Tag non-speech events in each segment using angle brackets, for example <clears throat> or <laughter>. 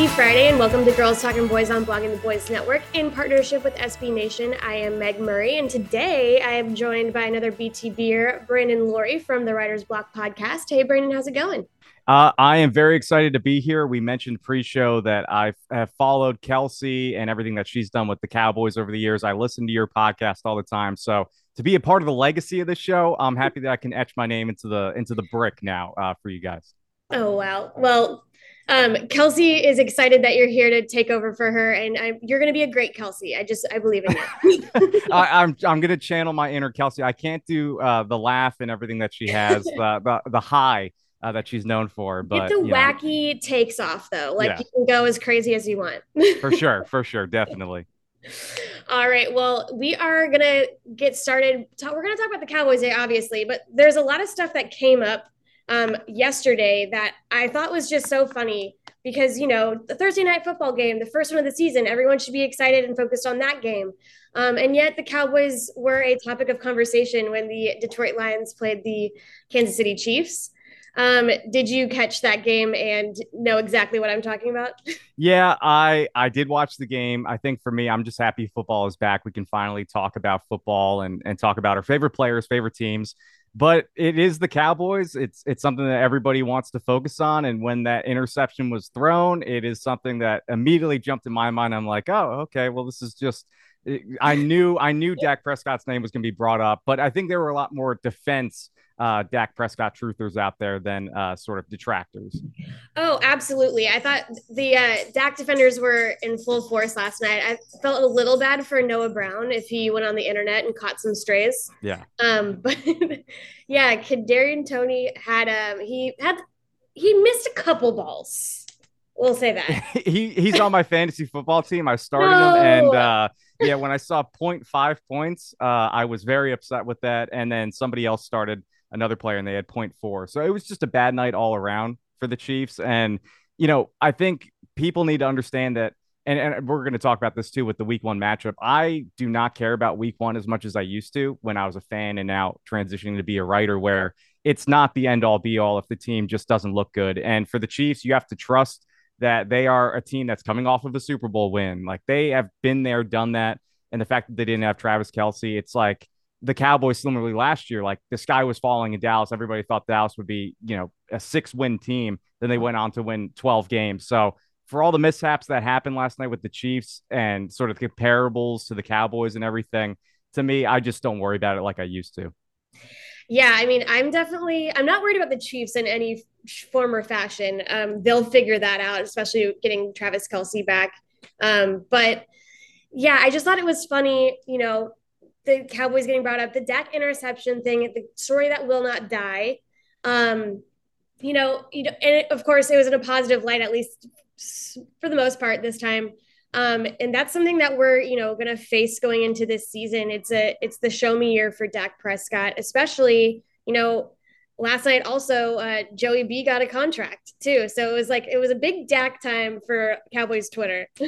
Happy Friday and welcome to Girls Talking Boys on Blogging the Boys Network in partnership with SB Nation. I am Meg Murray and today I am joined by another BTBer, Brandon Loree from the Writers Block podcast. Hey, Brandon, how's it going? Uh, I am very excited to be here. We mentioned pre-show that I have followed Kelsey and everything that she's done with the Cowboys over the years. I listen to your podcast all the time, so to be a part of the legacy of the show, I'm happy that I can etch my name into the into the brick now uh, for you guys. Oh wow! Well, um, Kelsey is excited that you're here to take over for her, and I, you're going to be a great Kelsey. I just I believe in you. <laughs> I, am I'm, I'm going to channel my inner Kelsey. I can't do uh, the laugh and everything that she has, <laughs> the the, the high uh, that she's known for. But Get the wacky know. takes off though. Like yeah. you can go as crazy as you want. for <laughs> sure, for sure, definitely. All right. Well, we are gonna get started. We're gonna talk about the Cowboys, obviously, but there's a lot of stuff that came up um, yesterday that I thought was just so funny because, you know, the Thursday night football game, the first one of the season, everyone should be excited and focused on that game. Um, and yet the Cowboys were a topic of conversation when the Detroit Lions played the Kansas City Chiefs. Um, did you catch that game and know exactly what I'm talking about? <laughs> Yeah, I I did watch the game. I think for me, I'm just happy football is back. We can finally talk about football and and talk about our favorite players, favorite teams but it is the Cowboys. It's it's something that everybody wants to focus on. And when that interception was thrown, it is something that immediately jumped in my mind. I'm like, oh, okay, well, this is just. I knew I knew Dak Prescott's name was going to be brought up, but I think there were a lot more defense uh, Dak Prescott truthers out there than uh, sort of detractors. Oh, absolutely. I thought the uh, Dak defenders were in full force last night. I felt a little bad for Noah Brown if he went on the internet and caught some strays. Yeah. Um, <laughs> but yeah, Kadarius Toney had um he had he missed a couple balls. We'll say that. <laughs> he he's on my fantasy football team. I started no. him and uh yeah, when I saw 0.5 points, uh, I was very upset with that. And then somebody else started another player and they had 0.4. So it was just a bad night all around for the Chiefs. And, you know, I think people need to understand that. And, and we're going to talk about this too with the week one matchup. I do not care about week one as much as I used to when I was a fan and now transitioning to be a writer, where it's not the end all be all if the team just doesn't look good. And for the Chiefs, you have to trust that they are a team that's coming off of a Super Bowl win. Like they have been there, done that. And the fact that they didn't have Travis Kelce, it's like, the Cowboys similarly last year, like the sky was falling in Dallas. Everybody thought Dallas would be, you know, a six win team. Then they went on to win 12 games. So for all the mishaps that happened last night with the Chiefs and sort of comparables to the Cowboys and everything, to me, I just don't worry about it like I used to. Yeah, I mean, I'm definitely I'm not worried about the Chiefs in any form or fashion. Um, they'll figure that out, especially getting Travis Kelce back. Um, but yeah, I just thought it was funny, you know, the Cowboys getting brought up, the Dak interception thing, the story that will not die. Um, you know, you know, and of course, it was in a positive light, at least for the most part this time. Um, and that's something that we're, you know, going to face going into this season. It's a, it's the show me year for Dak Prescott, especially, you know, last night also uh, Joey B got a contract too. So it was like, it was a big Dak time for Cowboys Twitter. <laughs>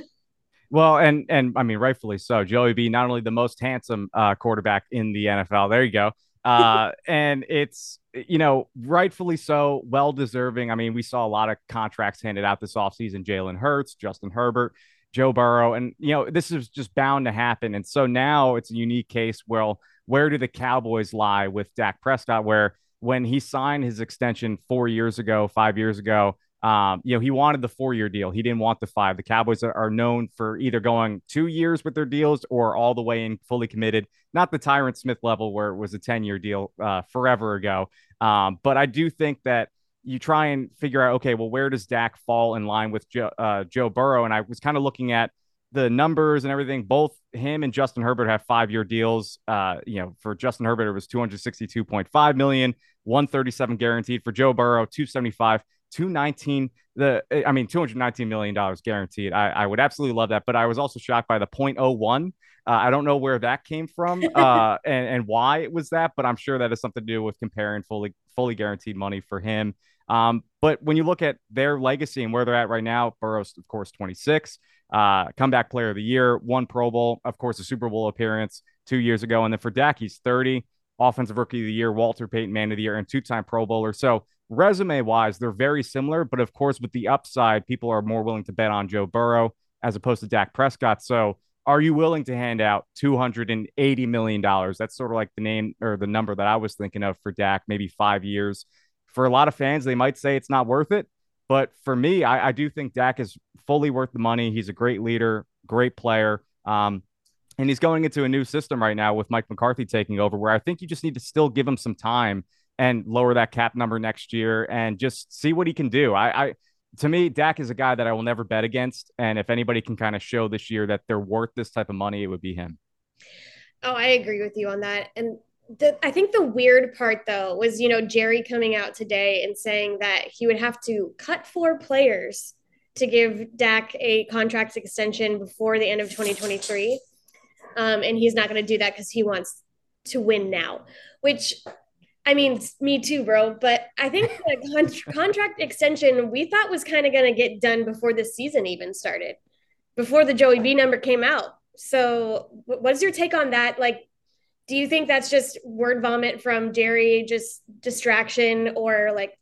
Well, and and I mean, rightfully so. Joey B, not only the most handsome uh, quarterback in the NFL. There you go. Uh, <laughs> and it's you know rightfully so, well deserving. I mean, we saw a lot of contracts handed out this offseason. Jalen Hurts, Justin Herbert, Joe Burrow, and you know this is just bound to happen. And so now it's a unique case. Well, where do the Cowboys lie with Dak Prescott? Where when he signed his extension four years ago, five years ago, Um, you know, he wanted the four year deal. He didn't want the five. The Cowboys are, known for either going two years with their deals or all the way in fully committed. Not the Tyron Smith level where it was a 10 year deal uh, forever ago. Um, but I do think that you try and figure out, okay, well, where does Dak fall in line with Joe, uh, Joe Burrow? And I was kind of looking at the numbers and everything. Both him and Justin Herbert have five year deals. Uh, you know, for Justin Herbert, it was 262.5 million, 137 guaranteed. For Joe Burrow, 275 219 the I mean 219 million dollars guaranteed. I, I would absolutely love that, but I was also shocked by the 0.01. Uh, I don't know where that came from <laughs> uh, and and why it was that, but I'm sure that has something to do with comparing fully fully guaranteed money for him. Um, but when you look at their legacy and where they're at right now, Burrow's of course 26, uh, comeback player of the year, one Pro Bowl, of course a Super Bowl appearance two years ago, and then for Dak he's 30, offensive rookie of the year, Walter Payton man of the year, and two-time Pro Bowler. So resume wise, they're very similar, but of course, with the upside, people are more willing to bet on Joe Burrow as opposed to Dak Prescott. So, are you willing to hand out $280 million? That's sort of like the name or the number that I was thinking of for Dak, maybe five years. For a lot of fans, they might say it's not worth it. But for me, I, I do think Dak is fully worth the money. He's a great leader, great player. Um, and he's going into a new system right now with Mike McCarthy taking over, where I think you just need to still give him some time and lower that cap number next year and just see what he can do. I, I to me, Dak is a guy that I will never bet against. And if anybody can kind of show this year that they're worth this type of money, it would be him. Oh, I agree with you on that. And the, I think the weird part though was, you know, Jerry coming out today and saying that he would have to cut four players to give Dak a contract extension before the end of 2023. Um, and he's not going to do that because he wants to win now, which I mean, me too, bro. But I think the <laughs> con- contract extension we thought was kind of going to get done before the season even started, before the Joey B number came out. So, what's your take on that? Like, do you think that's just word vomit from Jerry, just distraction, or like,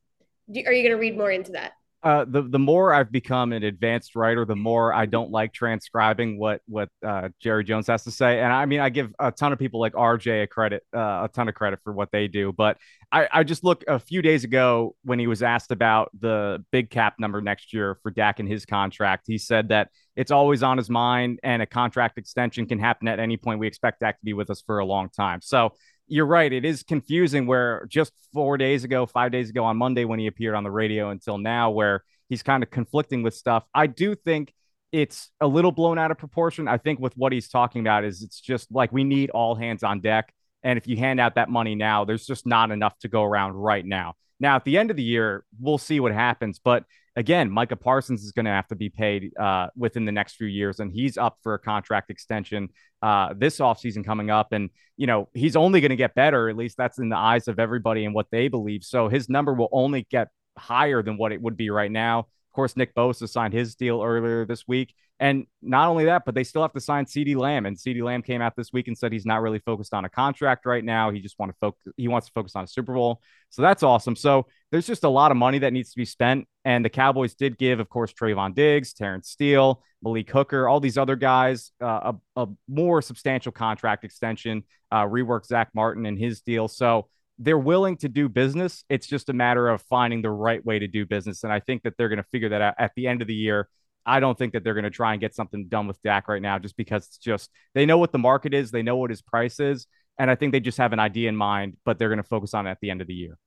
do, are you going to read more into that? Uh, the the more I've become an advanced writer, the more I don't like transcribing what what uh, Jerry Jones has to say. And I mean, I give a ton of people like RJ a credit, uh, a ton of credit for what they do. But I, I just look a few days ago when he was asked about the big cap number next year for Dak and his contract. He said that it's always on his mind, and a contract extension can happen at any point. We expect Dak to be with us for a long time. So you're right. It is confusing where just four days ago, five days ago on Monday when he appeared on the radio until now, where he's kind of conflicting with stuff. I do think it's a little blown out of proportion. I think with what he's talking about is it's just like we need all hands on deck. And if you hand out that money now, there's just not enough to go around right now. Now, at the end of the year, we'll see what happens. But again, Micah Parsons is going to have to be paid uh, within the next few years, and he's up for a contract extension uh, this offseason coming up. And, you know, he's only going to get better. At least that's in the eyes of everybody and what they believe. So his number will only get higher than what it would be right now. Of course, Nick Bosa signed his deal earlier this week. And not only that, but they still have to sign CeeDee Lamb. And CeeDee Lamb came out this week and said he's not really focused on a contract right now. He just want to focus he wants to focus on a Super Bowl. So that's awesome. So there's just a lot of money that needs to be spent. And the Cowboys did give, of course, Trevon Diggs, Terence Steele, Malik Hooker, all these other guys uh, a, a, more substantial contract extension, uh, rework Zack Martin and his deal. So they're willing to do business. It's just a matter of finding the right way to do business. And I think that they're going to figure that out at the end of the year. I don't think that they're going to try and get something done with Dak right now just because it's just they know what the market is, they know what his price is. And I think they just have an idea in mind, but they're going to focus on it at the end of the year.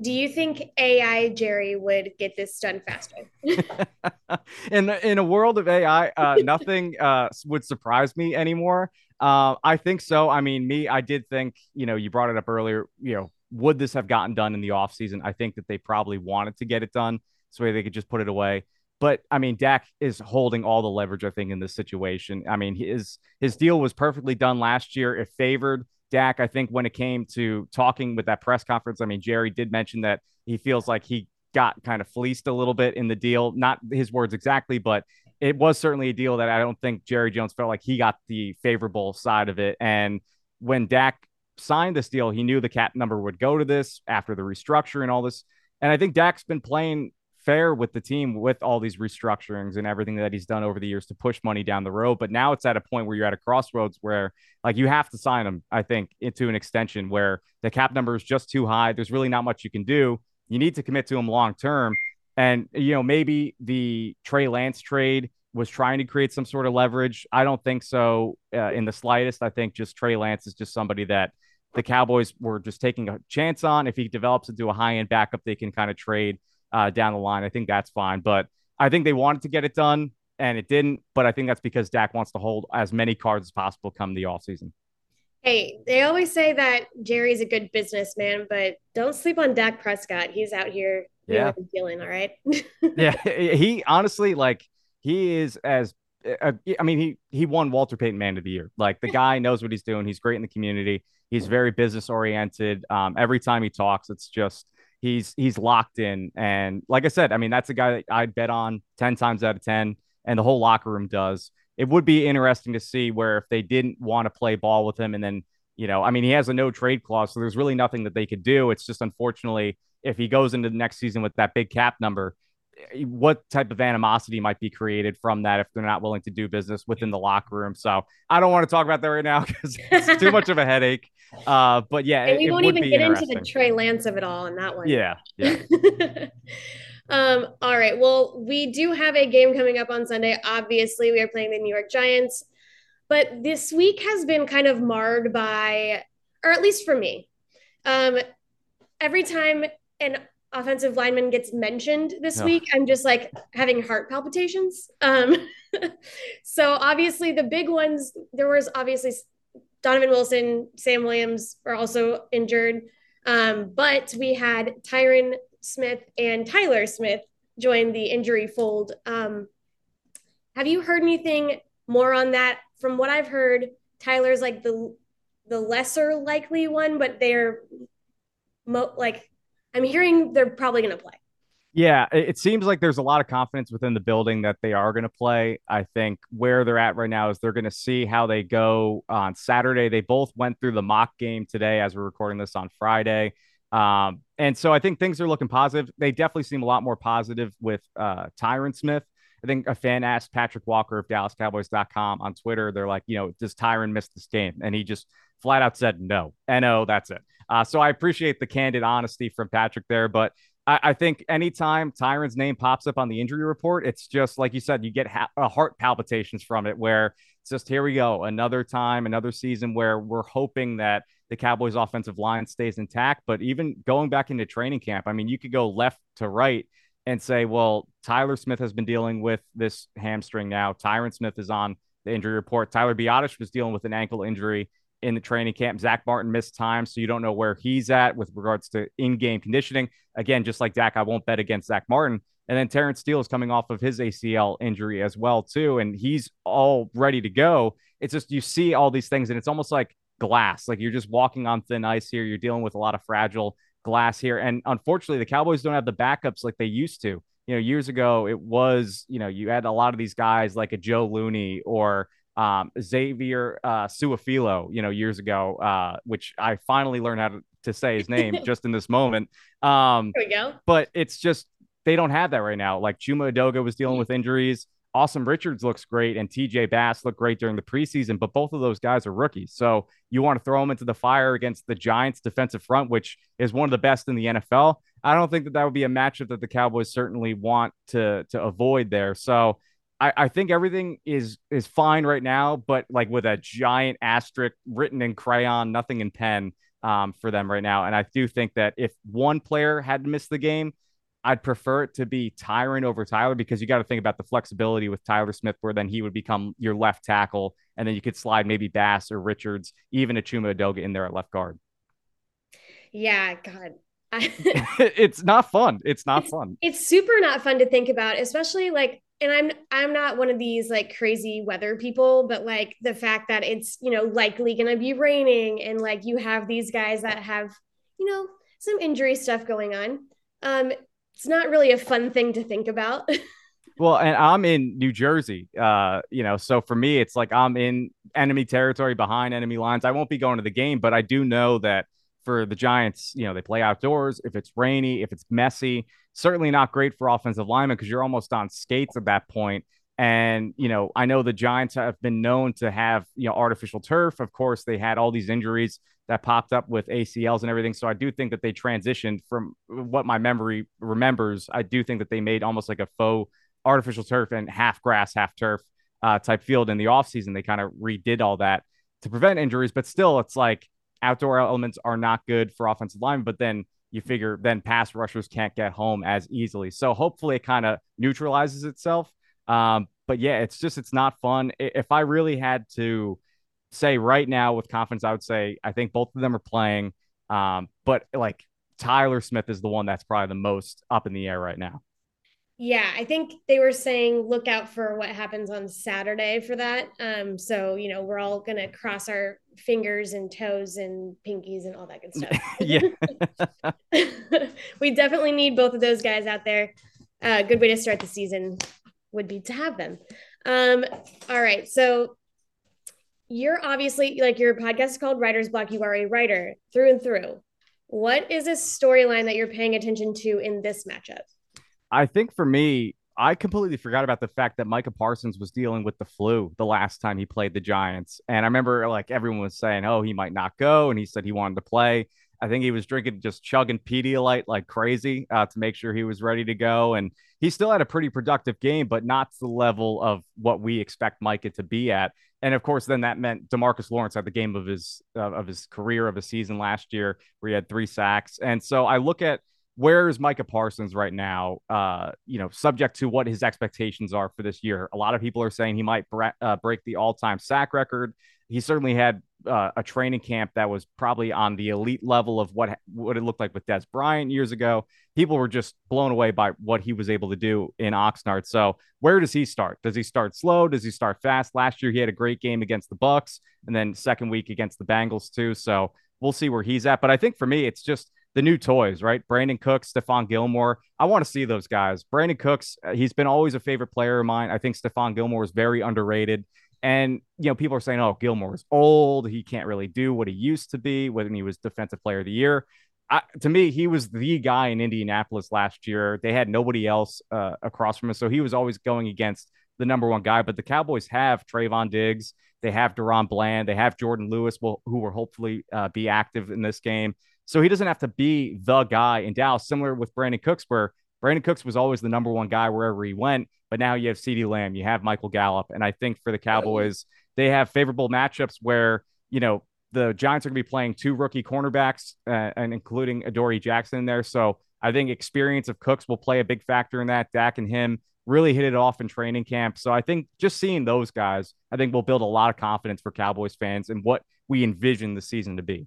Do you think AI Jerry would get this done faster? <laughs> in in a world of AI, uh, <laughs> nothing uh, would surprise me anymore. Uh, I think so. I mean, me, I did think, you know, you brought it up earlier, you know, would this have gotten done in the off season? I think that they probably wanted to get it done so they could just put it away. But I mean, Dak is holding all the leverage, I think, in this situation. I mean, his his deal was perfectly done last year. It favored Dak, I think, when it came to talking with that press conference. I mean, Jerry did mention that he feels like he got kind of fleeced a little bit in the deal. Not his words exactly, but it was certainly a deal that I don't think Jerry Jones felt like he got the favorable side of it. And when Dak signed this deal, he knew the cap number would go to this after the restructure and all this. And I think Dak's been playing fair with the team with all these restructurings and everything that he's done over the years to push money down the road. But now it's at a point where you're at a crossroads where like you have to sign him, I think, into an extension where the cap number is just too high. There's really not much you can do. You need to commit to him long term. And, you know, maybe the Trey Lance trade was trying to create some sort of leverage. I don't think so uh, in the slightest. I think just Trey Lance is just somebody that the Cowboys were just taking a chance on. If he develops into a high end backup, they can kind of trade uh, down the line. I think that's fine. But I think they wanted to get it done and it didn't. But I think that's because Dak wants to hold as many cards as possible come the off season. Hey, they always say that Jerry's a good businessman, but don't sleep on Dak Prescott. He's out here yeah. dealing, all right? <laughs> yeah, he honestly like he is as uh, I mean he he won Walter Payton Man of the Year. Like the guy knows what he's doing. He's great in the community. He's very business oriented. Um, every time he talks, it's just he's he's locked in. And like I said, I mean that's a guy that I'd bet on ten times out of ten, and the whole locker room does. It would be interesting to see where if they didn't want to play ball with him and then you know i mean he has a no trade clause so there's really nothing that they could do. It's just unfortunately if he goes into the next season with that big cap number eh, what type of animosity might be created from that if they're not willing to do business within the locker room? So i don't want to talk about that right now <laughs> because it's too <laughs> much of a headache uh but yeah and we it, won't even get into the trey lance of it all in that one yeah yeah <laughs> Um, all right. Well, we do have a game coming up on Sunday. Obviously, we are playing the New York Giants, but this week has been kind of marred by, or at least for me, um, every time an offensive lineman gets mentioned this week, I'm just like having heart palpitations. Um, <laughs> so obviously, the big ones there was obviously Donovan Wilson, Sam Williams are also injured. Um, but we had Tyron Smith and Tyler Smith join the injury fold. Um, have you heard anything more on that? From what I've heard, Tyler's like the the lesser likely one, but they're mo- like I'm hearing they're probably going to play. Yeah, it seems like there's a lot of confidence within the building that they are going to play. I think where they're at right now is they're going to see how they go on Saturday. They both went through the mock game today as we're recording this on Friday. Um, and so I think things are looking positive. They definitely seem a lot more positive with uh, Tyron Smith. I think a fan asked Patrick Walker of DallasCowboys.com on Twitter. They're like, you know, does Tyron miss this game? And he just flat out said no. No, that's it. Uh, so I appreciate the candid honesty from Patrick there. But I, I, think anytime Tyron's name pops up on the injury report, it's just like you said, you get ha- heart palpitations from it, where it's just here we go, another time, another season where we're hoping that the Cowboys offensive line stays intact. But even going back into training camp, I mean, you could go left to right and say, well, Tyler Smith has been dealing with this hamstring now. Tyron Smith is on the injury report. Tyler Biadasz was dealing with an ankle injury in the training camp. Zack Martin missed time, so you don't know where he's at with regards to in-game conditioning. Again, just like Dak, I won't bet against Zack Martin. And then Terence Steele is coming off of his ACL injury as well, too, and he's all ready to go. It's just you see all these things, and it's almost like glass. Like you're just walking on thin ice here. You're dealing with a lot of fragile glass here. And unfortunately, the Cowboys don't have the backups like they used to. You know, years ago, it was, you know, you had a lot of these guys like a Joe Looney or um, Xavier uh, Su'a-Filo, you know, years ago, uh, which I finally learned how to, to say his name <laughs> just in this moment. Um, there we go. But it's just, they don't have that right now. Like Chuma Edoga was dealing with injuries. Asim Richards looks great and TJ Bass looked great during the preseason, but both of those guys are rookies. So you want to throw them into the fire against the Giants defensive front, which is one of the best in the NFL. I don't think that that would be a matchup that the Cowboys certainly want to to avoid there. So I, I think everything is is fine right now, but like with a giant asterisk written in crayon, nothing in pen um, for them right now. And I do think that if one player had missed the game, I'd prefer it to be Tyron over Tyler because you got to think about the flexibility with Tyler Smith, where then he would become your left tackle, and then you could slide maybe Bass or Richards, even a Chuma Edoga in there at left guard. Yeah, God. <laughs> <laughs> it's not fun. It's not it's, fun. It's super not fun to think about, especially like and I'm I'm not one of these like crazy weather people, but like the fact that it's, you know, likely going to be raining and like you have these guys that have, you know, some injury stuff going on. Um it's not really a fun thing to think about. <laughs> well, and I'm in New Jersey, uh, you know, so for me, it's like I'm in enemy territory behind enemy lines. I won't be going to the game, but I do know that for the Giants, you know, they play outdoors. If it's rainy, if it's messy, certainly not great for offensive linemen because you're almost on skates at that point. And, you know, I know the Giants have been known to have, you know, artificial turf. Of course, they had all these injuries that popped up with ACLs and everything. So I do think that they transitioned from what my memory remembers. I do think that they made almost like a faux artificial turf and half grass, half turf uh, type field in the offseason. They kind of redid all that to prevent injuries, but still, it's like outdoor elements are not good for offensive line. But then you figure then pass rushers can't get home as easily. So hopefully it kind of neutralizes itself. Um, but yeah, it's just it's not fun. If I really had to say right now with confidence, I would say I think both of them are playing. Um, but like Tyler Smith is the one that's probably the most up in the air right now. Yeah, I think they were saying look out for what happens on Saturday for that. Um, so you know we're all gonna cross our fingers and toes and pinkies and all that good stuff. <laughs> yeah, <laughs> we definitely need both of those guys out there. A uh, good way to start the season would be to have them. Um, all right, so you're obviously like your podcast is called Writer's Block. You are a writer through and through. What is a storyline that you're paying attention to in this matchup? I think for me, I completely forgot about the fact that Micah Parsons was dealing with the flu the last time he played the Giants. And I remember like everyone was saying, oh, he might not go. And he said he wanted to play. I think he was drinking, just chugging Pedialyte like crazy uh, to make sure he was ready to go. And he still had a pretty productive game, but not to the level of what we expect Micah to be at. And of course, then that meant Demarcus Lawrence had the game of his uh, of his career of a season last year, where he had three sacks. And so I look at where is Micah Parsons right now? Uh, you know, subject to what his expectations are for this year. A lot of people are saying he might bre- uh, break the all-time sack record. He certainly had uh, a training camp that was probably on the elite level of what what it looked like with Dez Bryant years ago. People were just blown away by what he was able to do in Oxnard. So, where does he start? Does he start slow? Does he start fast? Last year he had a great game against the Bucs, and then second week against the Bengals too. So we'll see where he's at. But I think for me, it's just the new toys, right? Brandin Cooks, Stephon Gilmore. I want to see those guys. Brandin Cooks, uh, he's been always a favorite player of mine. I think Stephon Gilmore is very underrated. And, you know, people are saying, oh, Gilmore is old. He can't really do what he used to be when he was defensive player of the year. I, to me, he was the guy in Indianapolis last year. They had nobody else uh, across from him. So he was always going against the number one guy. But the Cowboys have Trevon Diggs. They have DaRon Bland. They have Jourdan Lewis, who will hopefully uh, be active in this game. So he doesn't have to be the guy in Dallas, similar with Brandin Cooks, where Brandin Cooks was always the number one guy wherever he went. But now you have CeeDee Lamb, you have Michael Gallup. And I think for the Cowboys, they have favorable matchups where, you know, the Giants are going to be playing two rookie cornerbacks uh, and including Adoree Jackson in there. So I think experience of Cooks will play a big factor in that. Dak and him really hit it off in training camp. So I think just seeing those guys, I think will build a lot of confidence for Cowboys fans and what we envision the season to be.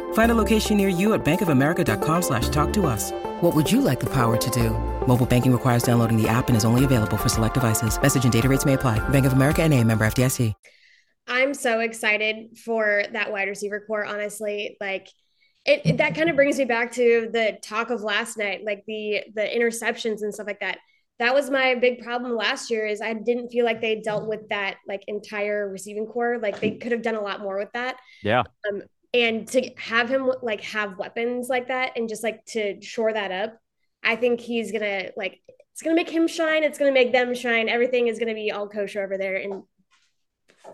Find a location near you at bankofamerica.com slash talk to us. What would you like the power to do? Mobile banking requires downloading the app and is only available for select devices. Message and data rates may apply. Bank of America and a member FDIC. I'm so excited for that wide receiver corps, honestly. Like it, it that kind of brings me back to the talk of last night, like the the interceptions and stuff like that. That was my big problem last year is I didn't feel like they dealt with that like entire receiving corps. Like they could have done a lot more with that. Yeah. Um, and to have him like have weapons like that and just like to shore that up i think he's gonna like it's gonna make him shine it's gonna make them shine everything is gonna be all kosher over there and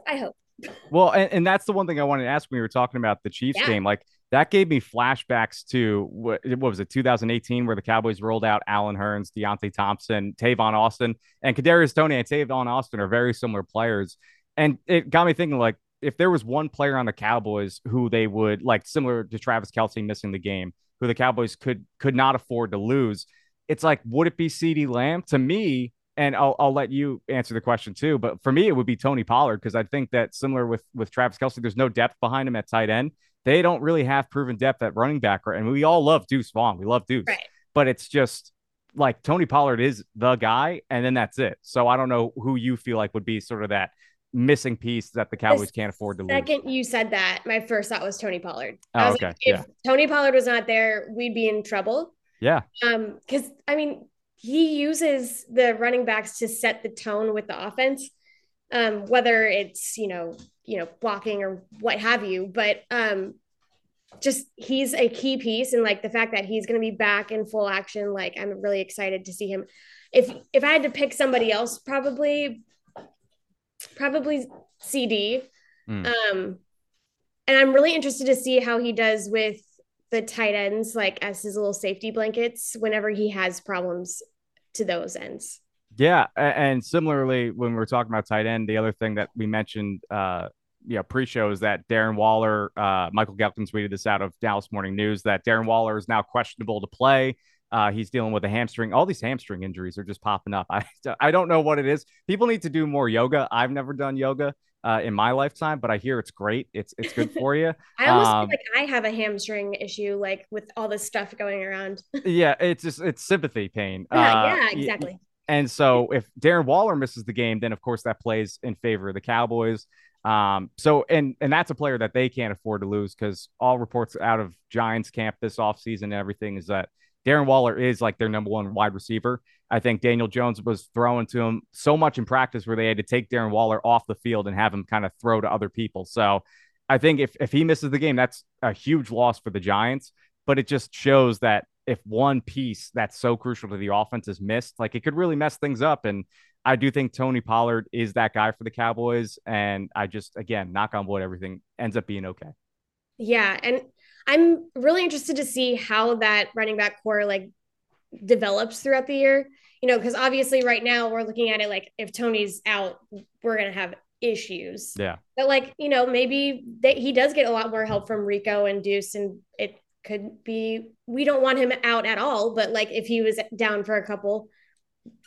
i hope <laughs> well and, and that's the one thing i wanted to ask when we were talking about the chiefs yeah. game like that gave me flashbacks to what, what was it 2018 where the cowboys rolled out allen hurns deonte thompson tavon austin and kadarius Toney and tavon austin are very similar players and it got me thinking like if there was one player on the Cowboys who they would like similar to Travis Kelce missing the game, who the Cowboys could could not afford to lose, it's like would it be CeeDee Lamb? To me, and I'll I'll let you answer the question too, but for me it would be Tony Pollard because I think that similar with with Travis Kelce, there's no depth behind him at tight end. They don't really have proven depth at running back, and we all love Deuce Vaughn. We love Deuce, right. but it's just like Tony Pollard is the guy, and then that's it. So I don't know who you feel like would be sort of that missing piece that the Cowboys the can't afford to lose. Second, you said that, my first thought was Tony Pollard. Oh, okay. Like, if yeah. Tony Pollard was not there, we'd be in trouble. Yeah. Um, because I mean, he uses the running backs to set the tone with the offense. Um, whether it's you know, you know, blocking or what have you, but um just he's a key piece and like the fact that he's going to be back in full action like i'm really excited to see him if if i had to pick somebody else probably probably CeeDee mm. um and i'm really interested to see how he does with the tight ends like as his little safety blankets whenever he has problems to those ends yeah and similarly when we are talking about tight end the other thing that we mentioned uh you know, pre-show is that Darren Waller, uh, Michael Gehlken tweeted this out of Dallas Morning News that Darren Waller is now questionable to play. Uh, he's dealing with a hamstring. All these hamstring injuries are just popping up. <laughs> I I don't know what it is. People need to do more yoga. I've never done yoga uh, in my lifetime, but I hear it's great. It's it's good <laughs> for you. I almost um, feel like I have a hamstring issue, like with all this stuff going around. <laughs> yeah, it's just it's sympathy pain. Yeah, uh, yeah, exactly. And so if Darren Waller misses the game, then of course that plays in favor of the Cowboys. Um, so and and that's a player that they can't afford to lose because all reports out of Giants camp this offseason and everything is that Darren Waller is like their number one wide receiver. I think Daniel Jones was throwing to him so much in practice where they had to take Darren Waller off the field and have him kind of throw to other people. So I think if if he misses the game, that's a huge loss for the Giants. But it just shows that if one piece that's so crucial to the offense is missed, like it could really mess things up. And I do think Tony Pollard is that guy for the Cowboys. And I just, again, knock on wood, everything ends up being okay. Yeah. And I'm really interested to see how that running back corps like develops throughout the year. You know, because obviously right now we're looking at it like if Tony's out, we're going to have issues. Yeah. But like, you know, maybe they, he does get a lot more help from Rico and Deuce, and it could be we don't want him out at all. But like if he was down for a couple,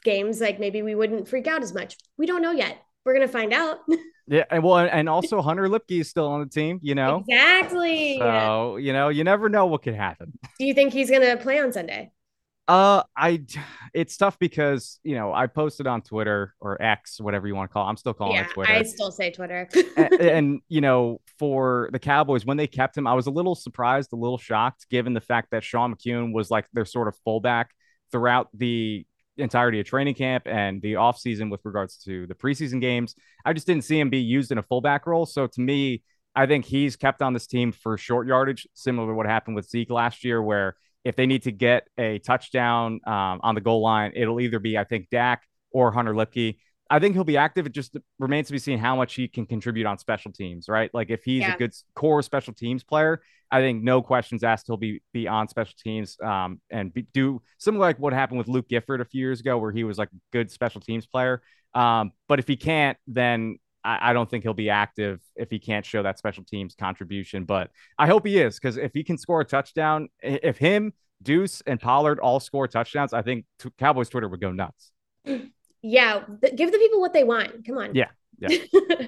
games, like maybe we wouldn't freak out as much. We don't know yet. We're gonna find out. <laughs> yeah, and well, and also Hunter Luepke is still on the team. You know exactly. So you know, you never know what could happen. Do you think he's gonna play on Sunday? Uh, I it's tough because you know I posted on Twitter or X, whatever you want to call. it. I'm still calling yeah, it Twitter. I still say Twitter. and, <laughs> and, you know, for the Cowboys when they kept him, I was a little surprised, a little shocked, given the fact that Sean McKeon was like their sort of fullback throughout the entirety of training camp and the offseason with regards to the preseason games. I just didn't see him be used in a fullback role. So to me, I think he's kept on this team for short yardage, similar to what happened with Zeke last year, where if they need to get a touchdown um, on the goal line, it'll either be, I think, Dak or Hunter Luepke. I think he'll be active. It just remains to be seen how much he can contribute on special teams, right? Like if he's yeah. a good core special teams player, I think no questions asked he'll be be on special teams um, and be, do similar like what happened with Luke Gifford a few years ago, where he was like a good special teams player. Um, but if he can't, then I, I, don't think he'll be active if he can't show that special teams contribution. But I hope he is because if he can score a touchdown, if him, Deuce, and Pollard all score touchdowns, I think t- Cowboys Twitter would go nuts. <laughs> yeah, give the people what they want. Come on. Yeah. Yeah. <laughs>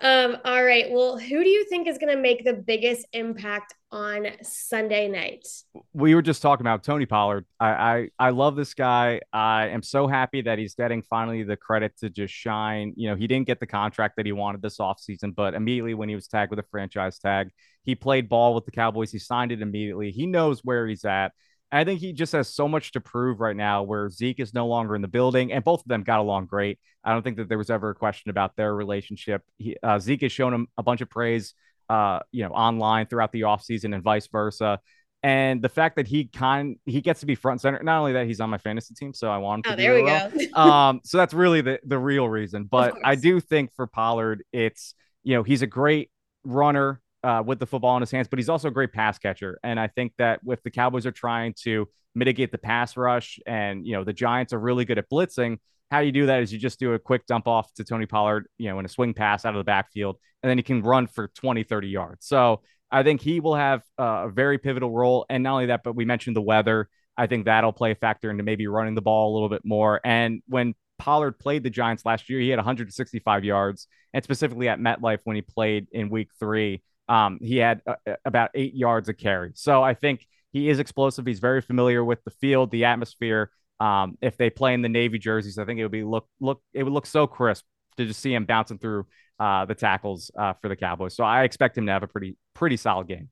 um, all right. Well, who do you think is going to make the biggest impact on Sunday night? We were just talking about Tony Pollard. I, I I love this guy. I am so happy that he's getting finally the credit to just shine. You know, he didn't get the contract that he wanted this offseason, but immediately when he was tagged with a franchise tag, he played ball with the Cowboys. He signed it immediately. He knows where he's at. I think he just has so much to prove right now where Zeke is no longer in the building and both of them got along great. I don't think that there was ever a question about their relationship. He, uh, Zeke has shown him a bunch of praise, uh, you know, online throughout the offseason and vice versa. And the fact that he kind he gets to be front center, not only that he's on my fantasy team, so I want him to. Oh, there we well. go. <laughs> um, so that's really the the real reason. But I do think for Pollard, it's you know he's a great runner uh, with the football in his hands, but he's also a great pass catcher. And I think that if the Cowboys are trying to mitigate the pass rush and, you know, the Giants are really good at blitzing, how you do that is you just do a quick dump off to Tony Pollard, you know, in a swing pass out of the backfield, and then he can run for 20, 30 yards. So I think he will have a very pivotal role. And not only that, but we mentioned the weather. I think that'll play a factor into maybe running the ball a little bit more. And when Pollard played the Giants last year, he had 165 yards, and specifically at MetLife when he played in week three, um, he had uh, uh, about eight yards of carry. So I think he is explosive. He's very familiar with the field, the atmosphere. Um, if they play in the Navy jerseys, I think it would be look look it would look so crisp to just see him bouncing through uh, the tackles uh, for the Cowboys. So I expect him to have a pretty pretty solid game.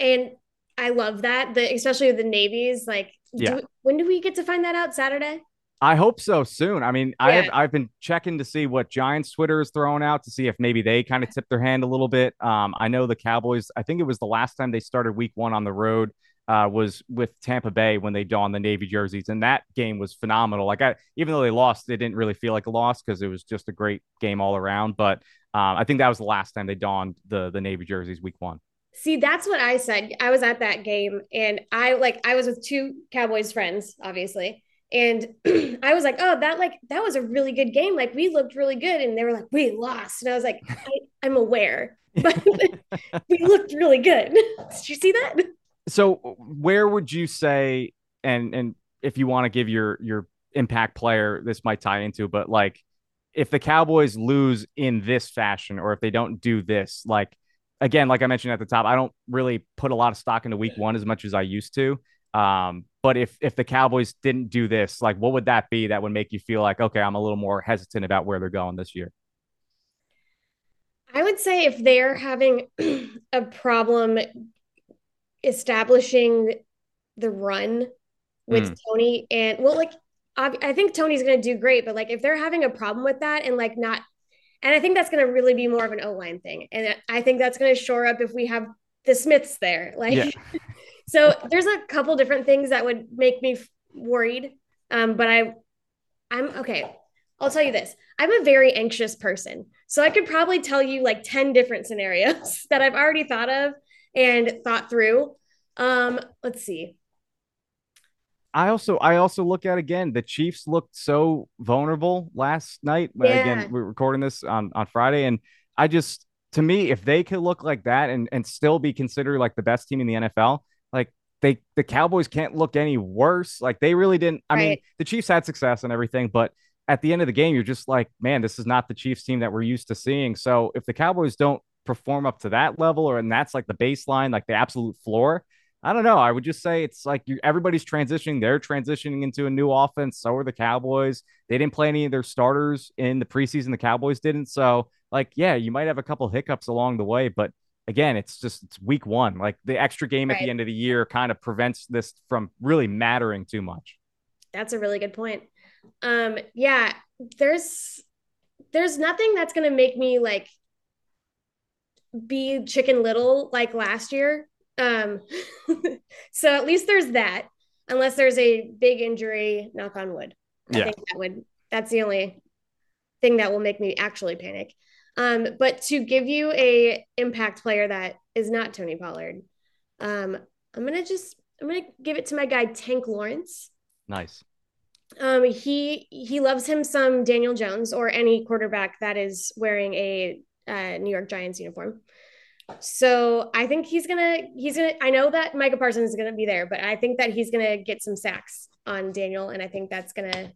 And I love that. The especially the navies. Like, yeah. Do, when do we get to find that out? Saturday. I hope so soon. I mean, yeah. I have I've been checking to see what Giants Twitter is throwing out to see if maybe they kind of <laughs> tip their hand a little bit. Um, I know the Cowboys. I think it was the last time they started Week One on the road uh, was with Tampa Bay when they donned the navy jerseys, and that game was phenomenal. Like, I even though they lost, it didn't really feel like a loss because it was just a great game all around. But um, I think that was the last time they donned the the navy jerseys Week One. See, that's what I said. I was at that game, and I like I was with two Cowboys friends, obviously. And <clears throat> I was like, oh, that like that was a really good game. Like we looked really good. And they were like, we lost. And I was like, <laughs> I, am aware, but <laughs> we looked really good. <laughs> Did you see that? So where would you say, and and if you want to give your your impact player, this might tie into, but like if the Cowboys lose in this fashion, or if they don't do this, like again, like I mentioned at the top, I don't really put a lot of stock into week one as much as I used to. Um, but if if the Cowboys didn't do this, like what would that be that would make you feel like, okay, I'm a little more hesitant about where they're going this year? I would say if they're having <clears throat> a problem establishing the run with mm. Tony and well, like I, I think Tony's going to do great, but like if they're having a problem with that and like not, and I think that's going to really be more of an O line thing, and I think that's going to shore up if we have the Smiths there, like. Yeah. <laughs> so there's a couple different things that would make me worried, um, but I, I'm okay. I'll tell you this. I'm a very anxious person. So I could probably tell you like 10 different scenarios <laughs> that I've already thought of and thought through. Um, let's see. I also I also look at again the Chiefs looked so vulnerable last night. Yeah. Again, we're recording this on on Friday, and I just to me, if they could look like that and and still be considered like the best team in the NFL, they the Cowboys can't look any worse. Like they really didn't. I right. mean, the Chiefs had success and everything, but at the end of the game, you're just like, man, this is not the Chiefs team that we're used to seeing. So if the Cowboys don't perform up to that level, or and that's like the baseline, like the absolute floor. I don't know. I would just say it's like you, everybody's transitioning. They're transitioning into a new offense. So are the Cowboys. They didn't play any of their starters in the preseason. The Cowboys didn't. So, like, yeah, you might have a couple hiccups along the way, but again, it's just it's week one. Like the extra game right. at the end of the year kind of prevents this from really mattering too much. That's a really good point. Um, yeah, there's there's nothing that's gonna make me like be chicken little like last year. Um, <laughs> so at least there's that, unless there's a big injury, knock on wood. I yeah. think that would that's the only thing that will make me actually panic. Um, but to give you a impact player that is not Tony Pollard, um, I'm gonna just I'm gonna give it to my guy Tank Lawrence. Nice. Um, he he loves him some Daniel Jones or any quarterback that is wearing a uh, New York Giants uniform. So I think he's gonna he's gonna. I know that Micah Parsons is gonna be there, but I think that he's gonna get some sacks on Daniel, and I think that's gonna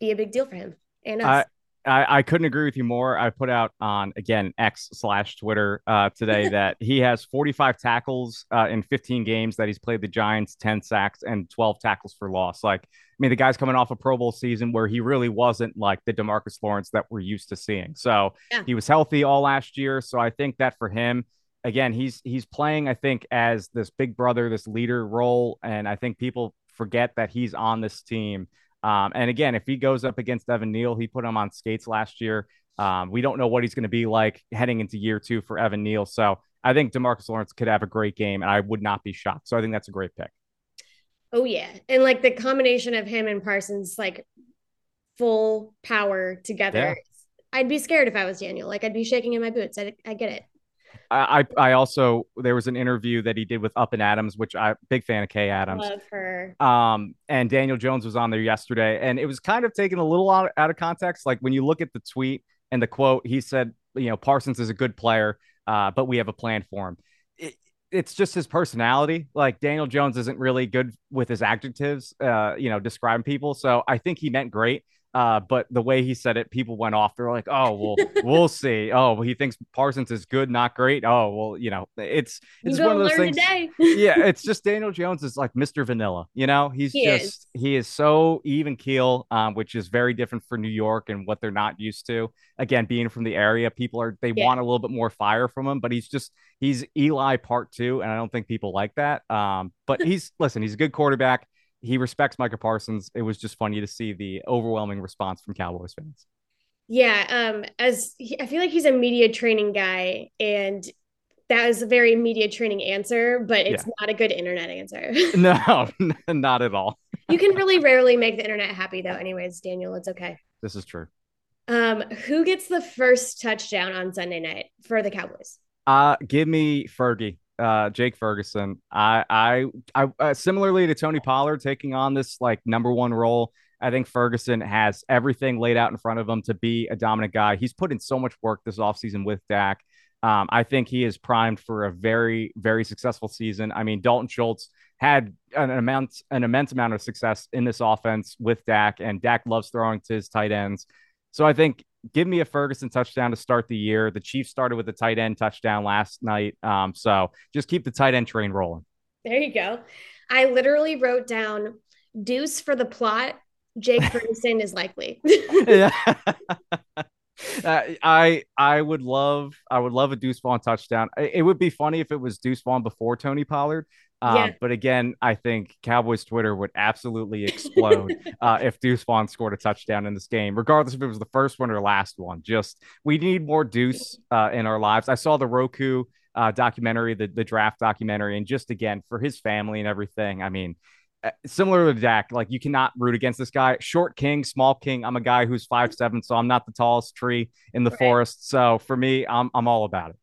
be a big deal for him and us. I, I I, couldn't agree with you more. I put out on again X slash Twitter uh, today <laughs> that he has 45 tackles uh, in 15 games that he's played the Giants, 10 sacks and 12 tackles for loss. Like, I mean, the guy's coming off a Pro Bowl season where he really wasn't like the Demarcus Lawrence that we're used to seeing. So yeah. he was healthy all last year. So I think that for him, again, he's he's playing, I think, as this big brother, this leader role, and I think people forget that he's on this team. Um, and again, if he goes up against Evan Neal, he put him on skates last year. Um, we don't know what he's going to be like heading into year two for Evan Neal. So I think Demarcus Lawrence could have a great game, and I would not be shocked. So I think that's a great pick. Oh yeah, and like the combination of him and Parsons, like full power together. Yeah. I'd be scared if I was Daniel. Like I'd be shaking in my boots. I, I get it. I I also there was an interview that he did with Up and Adams, which I big fan of Kay Adams. Love her. Um, and Daniel Jones was on there yesterday, and it was kind of taken a little out, out of context. Like when you look at the tweet and the quote, he said, you know, Parsons is a good player, uh, but we have a plan for him. It, it's just his personality. Like Daniel Jones isn't really good with his adjectives, uh, you know, describing people. So I think he meant great. Uh, but the way he said it, people went off. They're like, "Oh, well, <laughs> we'll see." Oh, well, he thinks Parsons is good, not great. Oh, well, you know, it's it's one of those things. yeah, <laughs> it's just Daniel Jones is like Mr. Vanilla. You know, he's he just is. he is so even keel, um, which is very different for New York and what they're not used to. Again, being from the area, people are they yeah. want a little bit more fire from him, but he's just he's Eli part two, and I don't think people like that. Um, but <laughs> he's listen, he's a good quarterback he respects Micah Parsons. It was just funny to see the overwhelming response from Cowboys fans. Yeah, um, as he, I feel like he's a media training guy, and that was a very media training answer, but it's yeah. not a good internet answer. <laughs> no, <laughs> not at all. you can really rarely make the internet happy, though. Anyways, Daniel, it's okay. This is true. Um, who gets the first touchdown on Sunday night for the Cowboys? Uh, give me Fergie uh, Jake Ferguson. I, I, I uh, similarly to Tony Pollard taking on this like number one role. I think Ferguson has everything laid out in front of him to be a dominant guy. He's put in so much work this offseason with Dak. Um, I think he is primed for a very, very successful season. I mean, Dalton Schultz had an amount, an immense amount of success in this offense with Dak, and Dak loves throwing to his tight ends. So I think give me a Ferguson touchdown to start the year. The Chiefs started with a tight end touchdown last night. Um, so just keep the tight end train rolling. There you go. I literally wrote down deuce for the plot. Jake <laughs> Ferguson is likely. yeah. <laughs> <laughs> Uh, I I would love I would love a Deuce Vaughn touchdown. It would be funny if it was Deuce Vaughn before Tony Pollard, um, yeah. But again, I think Cowboys Twitter would absolutely explode <laughs> uh, if Deuce Vaughn scored a touchdown in this game, regardless if it was the first one or last one. Just we need more Deuce uh, in our lives. I saw the Roku uh, documentary, the, the draft documentary, and just again for his family and everything. I mean, uh, similar to Dak, like you cannot root against this guy. Short king, small king. I'm a guy who's five seven, so I'm not the tallest tree in the right. forest. So for me, I'm I'm all about it.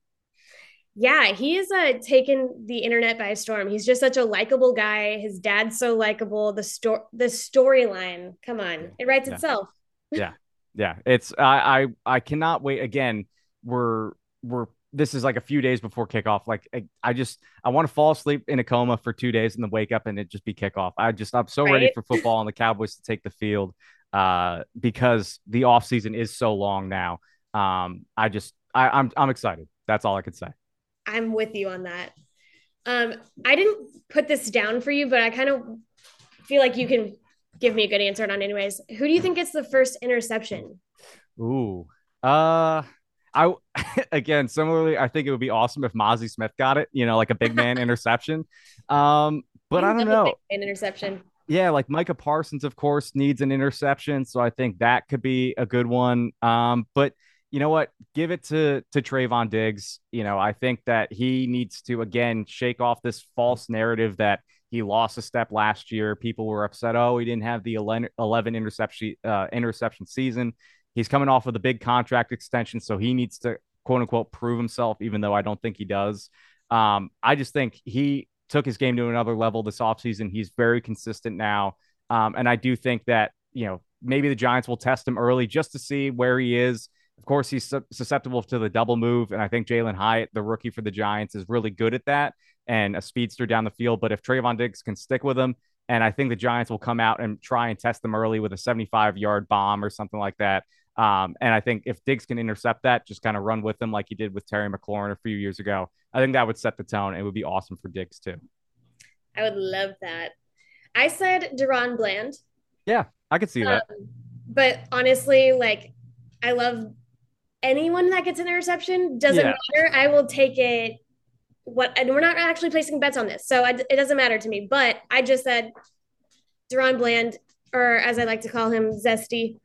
Yeah, he's uh, taken the internet by storm. He's just such a likable guy. His dad's so likable. The story, the storyline, come on, it writes yeah. itself. <laughs> yeah, yeah. It's I, I I cannot wait. Again, we're we're this is like a few days before kickoff. Like I, I just I want to fall asleep in a coma for two days and then wake up and it just be kickoff. I just I'm so right? ready for football and the Cowboys to take the field uh because the off season is so long now. Um, I just I, I'm I'm excited. That's all I could say. I'm with you on that. Um, I didn't put this down for you, but I kind of feel like you can give me a good answer on anyways. Who do you think gets the first interception? Ooh. Uh I <laughs> again similarly, I think it would be awesome if Mazi Smith got it, you know, like a big man <laughs> interception. Um, but I don't know. An interception. Yeah, like Micah Parsons, of course, needs an interception. So I think that could be a good one. Um, but you know what? Give it to to Trevon Diggs. You know, I think that he needs to again shake off this false narrative that he lost a step last year. People were upset. Oh, he didn't have the 11 interception uh, interception season. He's coming off of the big contract extension, so he needs to quote unquote prove himself. Even though I don't think he does. Um, I just think he took his game to another level this offseason. He's very consistent now, um, and I do think that you know maybe the Giants will test him early just to see where he is of course, he's susceptible to the double move. And I think Jalin Hyatt, the rookie for the Giants, is really good at that and a speedster down the field. But if Trevon Diggs can stick with him, and I think the Giants will come out and try and test them early with a 75 yard bomb or something like that. Um, and I think if Diggs can intercept that, just kind of run with him like he did with Terry McLaurin a few years ago, I think that would set the tone. It would be awesome for Diggs too. I would love that. I said DaRon Bland. Yeah, I could see that. Um, but honestly, like I love anyone that gets an interception doesn't yeah. matter. I will take it. What and we're not actually placing bets on this, so I, it doesn't matter to me. But I just said DaRon Bland, or as I like to call him, Zesty.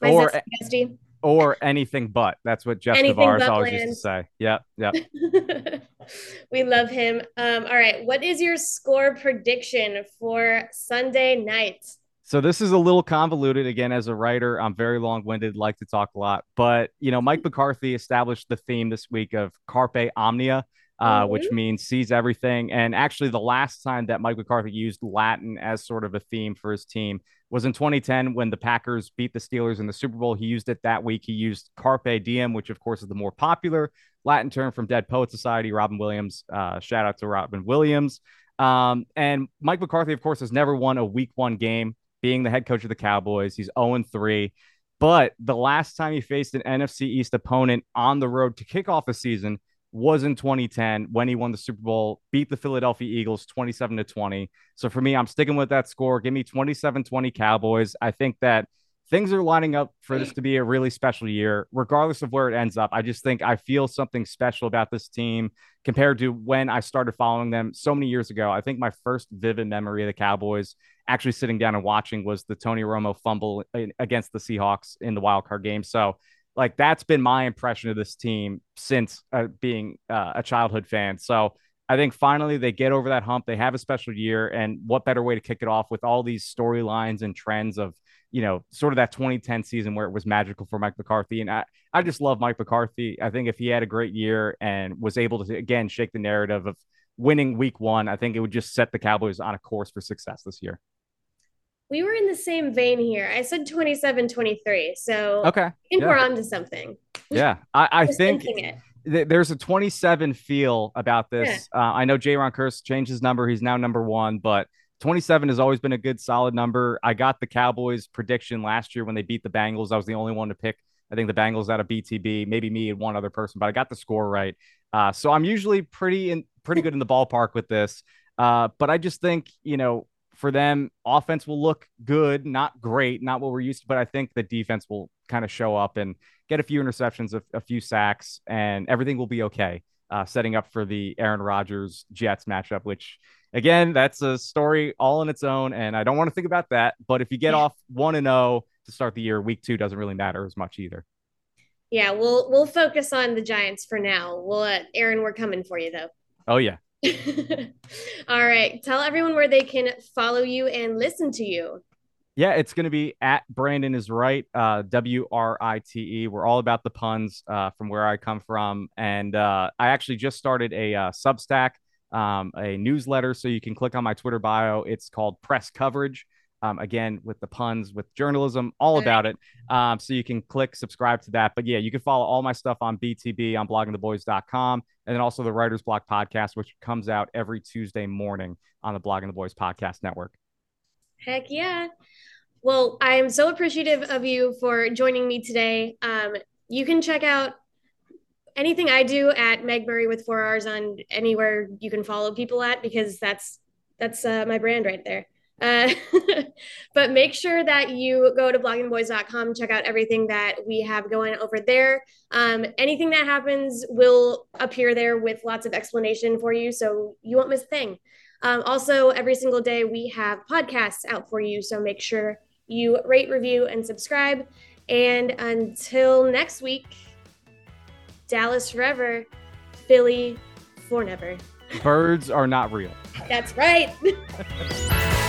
My or zesty, zesty. or anything but. That's what Jeff anything Tavares always Bland. used to say. Yep, yep. <laughs> we love him. Um, all right, what is your score prediction for Sunday night? So this is a little convoluted. Again, as a writer, I'm very long-winded, like to talk a lot. But you know, Mike McCarthy established the theme this week of Carpe Omnia, uh, mm-hmm. which means seize everything. And actually, the last time that Mike McCarthy used Latin as sort of a theme for his team was in 2010 when the Packers beat the Steelers in the Super Bowl. He used it that week. He used Carpe Diem, which of course is the more popular Latin term from Dead Poet Society. Robin Williams, uh, shout out to Robin Williams. Um, and Mike McCarthy, of course, has never won a Week One game being the head coach of the Cowboys. He's 0 3. But the last time he faced an NFC East opponent on the road to kick off a season was in 2010 when he won the Super Bowl, beat the Philadelphia Eagles 27 to 20. So for me, I'm sticking with that score. Give me 27 20 Cowboys. I think that things are lining up for this to be a really special year, regardless of where it ends up. I just think I feel something special about this team compared to when I started following them so many years ago. I think my first vivid memory of the Cowboys actually sitting down and watching was the Tony Romo fumble against the Seahawks in the wild card game. So, like, that's been my impression of this team since uh, being uh, a childhood fan. So, I think finally they get over that hump. They have a special year. And what better way to kick it off with all these storylines and trends of, you know, sort of that 2010 season where it was magical for Mike McCarthy. And I, I just love Mike McCarthy. I think if he had a great year and was able to, again, shake the narrative of winning week one, I think it would just set the Cowboys on a course for success this year. We were in the same vein here. I said 27 23. So okay. I think yeah. we're on to something. <laughs> Yeah. I, I think th- there's a 27 feel about this. Yeah. Uh, I know Jayron Kearse changed his number. He's now number one, but 27 has always been a good solid number. I got the Cowboys prediction last year when they beat the Bengals. I was the only one to pick. I think the Bengals out of BTB, maybe me and one other person, but I got the score right. Uh, so I'm usually pretty in pretty good in the ballpark with this. Uh, but I just think you know for them, offense will look good, not great, not what we're used to, but I think the defense will kind of show up and get a few interceptions, a, a few sacks, and everything will be okay. Uh, setting up for the Aaron Rodgers Jets matchup, which again, that's a story all in its own. And I don't want to think about that. But if you get off one and zero oh to start the year, week two doesn't really matter as much either. Yeah, we'll we'll focus on the Giants for now. We'll uh, Aaron, we're coming for you though. Oh yeah. <laughs> All right. Tell everyone where they can follow you and listen to you. Yeah, it's going to be at Brandon is right, uh, W R I T E. We're all about the puns uh, from where I come from. And uh, I actually just started a uh, Substack, um, a newsletter. So you can click on my Twitter bio. It's called Press Coverage. Um, again, with the puns, with journalism, all about it. Um, so you can click subscribe to that. But yeah, you can follow all my stuff on BTB on bloggingtheboys.com and then also the Writers Block podcast, which comes out every Tuesday morning on the Blogging the Boys podcast network. Heck yeah. Well, I am so appreciative of you for joining me today. Um, you can check out anything I do at Meg Murray with four R's on anywhere you can follow people at because that's that's uh, my brand right there. Uh, <laughs> but make sure that you go to bloggingboys.com, check out everything that we have going over there. Um, anything that happens will appear there with lots of explanation for you, so you won't miss a thing. Um, also, every single day we have podcasts out for you, so make sure you rate, review, and subscribe. And until next week, Dallas forever, Philly for never. Birds are not real. That's right. <laughs>